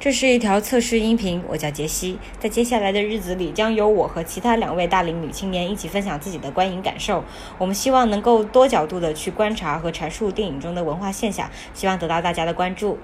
这是一条测试音频我叫杰西。在接下来的日子里将由我和其他两位大龄女青年一起分享自己的观影感受。我们希望能够多角度的去观察和阐述电影中的文化现象希望得到大家的关注。